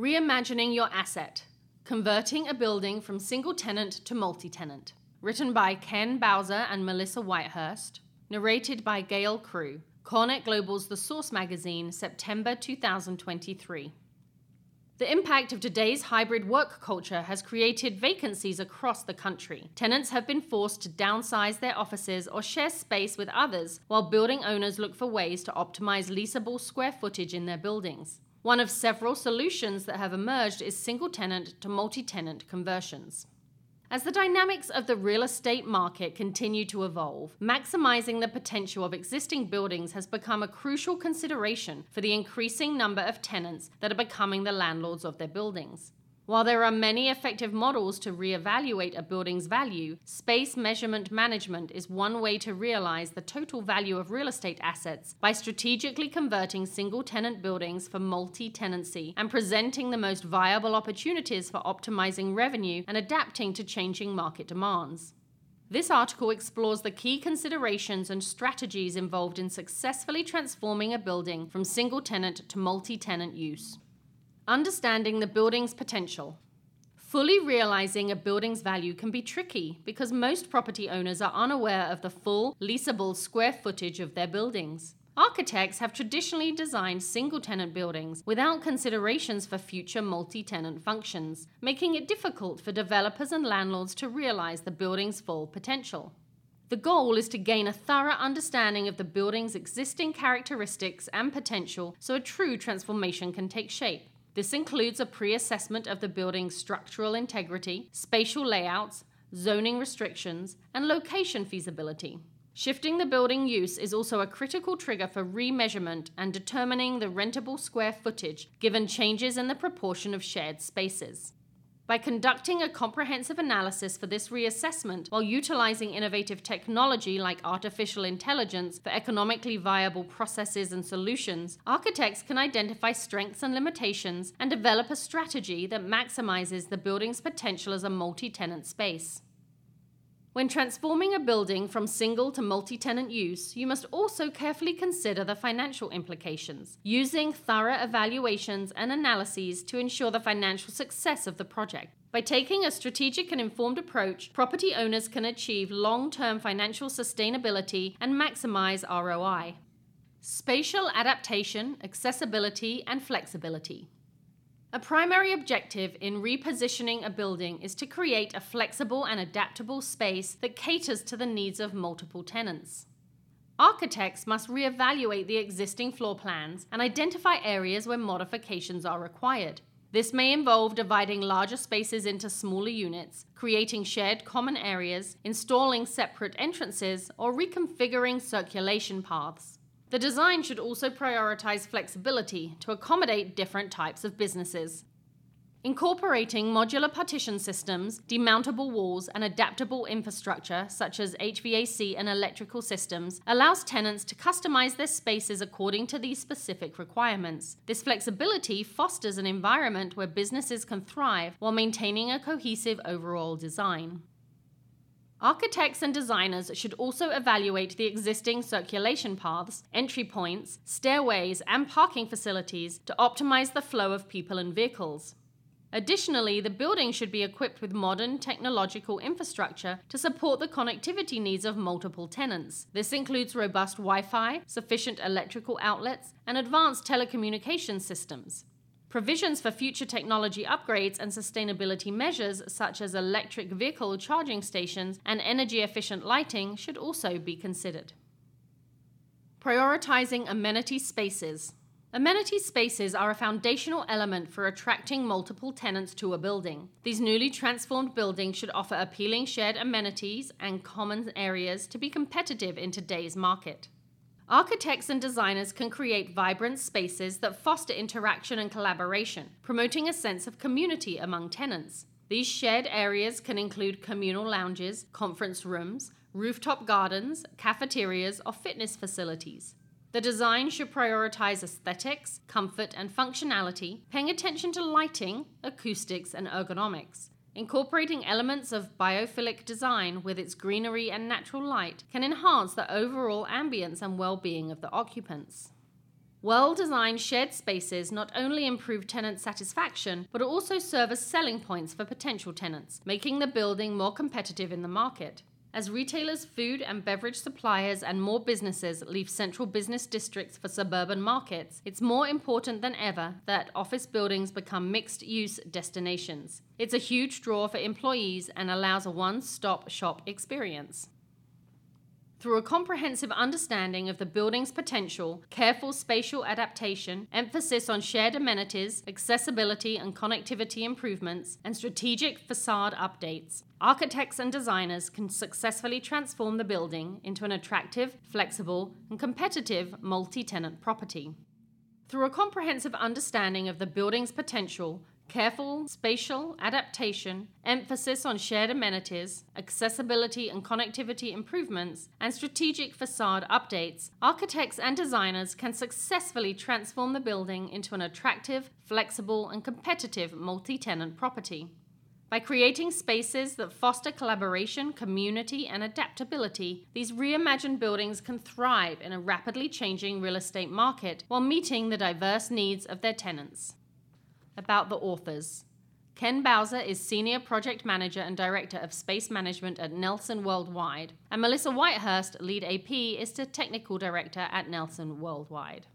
Reimagining Your Asset Converting a Building from Single Tenant to Multi Tenant. Written by Ken Bowser and Melissa Whitehurst. Narrated by Gayle Crew. CoreNet Global's The Source magazine, September 2023. The impact of today's hybrid work culture has created vacancies across the country. Tenants have been forced to downsize their offices or share space with others, while building owners look for ways to optimize leasable square footage in their buildings. One of several solutions that have emerged is single tenant to multi tenant conversions. As the dynamics of the real estate market continue to evolve, maximizing the potential of existing buildings has become a crucial consideration for the increasing number of tenants that are becoming the landlords of their buildings. While there are many effective models to reevaluate a building's value, space measurement management is one way to realize the total value of real estate assets by strategically converting single tenant buildings for multi tenancy and presenting the most viable opportunities for optimizing revenue and adapting to changing market demands. This article explores the key considerations and strategies involved in successfully transforming a building from single tenant to multi tenant use. Understanding the building's potential. Fully realizing a building's value can be tricky because most property owners are unaware of the full leasable square footage of their buildings. Architects have traditionally designed single tenant buildings without considerations for future multi tenant functions, making it difficult for developers and landlords to realize the building's full potential. The goal is to gain a thorough understanding of the building's existing characteristics and potential so a true transformation can take shape. This includes a pre assessment of the building's structural integrity, spatial layouts, zoning restrictions, and location feasibility. Shifting the building use is also a critical trigger for remeasurement and determining the rentable square footage given changes in the proportion of shared spaces. By conducting a comprehensive analysis for this reassessment while utilizing innovative technology like artificial intelligence for economically viable processes and solutions, architects can identify strengths and limitations and develop a strategy that maximizes the building's potential as a multi tenant space. When transforming a building from single to multi tenant use, you must also carefully consider the financial implications, using thorough evaluations and analyses to ensure the financial success of the project. By taking a strategic and informed approach, property owners can achieve long term financial sustainability and maximize ROI. Spatial adaptation, accessibility, and flexibility. A primary objective in repositioning a building is to create a flexible and adaptable space that caters to the needs of multiple tenants. Architects must reevaluate the existing floor plans and identify areas where modifications are required. This may involve dividing larger spaces into smaller units, creating shared common areas, installing separate entrances, or reconfiguring circulation paths. The design should also prioritize flexibility to accommodate different types of businesses. Incorporating modular partition systems, demountable walls, and adaptable infrastructure such as HVAC and electrical systems allows tenants to customize their spaces according to these specific requirements. This flexibility fosters an environment where businesses can thrive while maintaining a cohesive overall design. Architects and designers should also evaluate the existing circulation paths, entry points, stairways, and parking facilities to optimize the flow of people and vehicles. Additionally, the building should be equipped with modern technological infrastructure to support the connectivity needs of multiple tenants. This includes robust Wi Fi, sufficient electrical outlets, and advanced telecommunication systems. Provisions for future technology upgrades and sustainability measures, such as electric vehicle charging stations and energy efficient lighting, should also be considered. Prioritizing amenity spaces. Amenity spaces are a foundational element for attracting multiple tenants to a building. These newly transformed buildings should offer appealing shared amenities and common areas to be competitive in today's market. Architects and designers can create vibrant spaces that foster interaction and collaboration, promoting a sense of community among tenants. These shared areas can include communal lounges, conference rooms, rooftop gardens, cafeterias, or fitness facilities. The design should prioritize aesthetics, comfort, and functionality, paying attention to lighting, acoustics, and ergonomics. Incorporating elements of biophilic design with its greenery and natural light can enhance the overall ambience and well being of the occupants. Well designed shared spaces not only improve tenant satisfaction, but also serve as selling points for potential tenants, making the building more competitive in the market. As retailers, food and beverage suppliers, and more businesses leave central business districts for suburban markets, it's more important than ever that office buildings become mixed use destinations. It's a huge draw for employees and allows a one stop shop experience. Through a comprehensive understanding of the building's potential, careful spatial adaptation, emphasis on shared amenities, accessibility and connectivity improvements, and strategic facade updates, architects and designers can successfully transform the building into an attractive, flexible, and competitive multi tenant property. Through a comprehensive understanding of the building's potential, careful spatial adaptation, emphasis on shared amenities, accessibility and connectivity improvements, and strategic facade updates, architects and designers can successfully transform the building into an attractive, flexible, and competitive multi tenant property. By creating spaces that foster collaboration, community, and adaptability, these reimagined buildings can thrive in a rapidly changing real estate market while meeting the diverse needs of their tenants. About the authors. Ken Bowser is Senior Project Manager and Director of Space Management at Nelson Worldwide, and Melissa Whitehurst, LEED AP, is the Technical Director at Nelson Worldwide.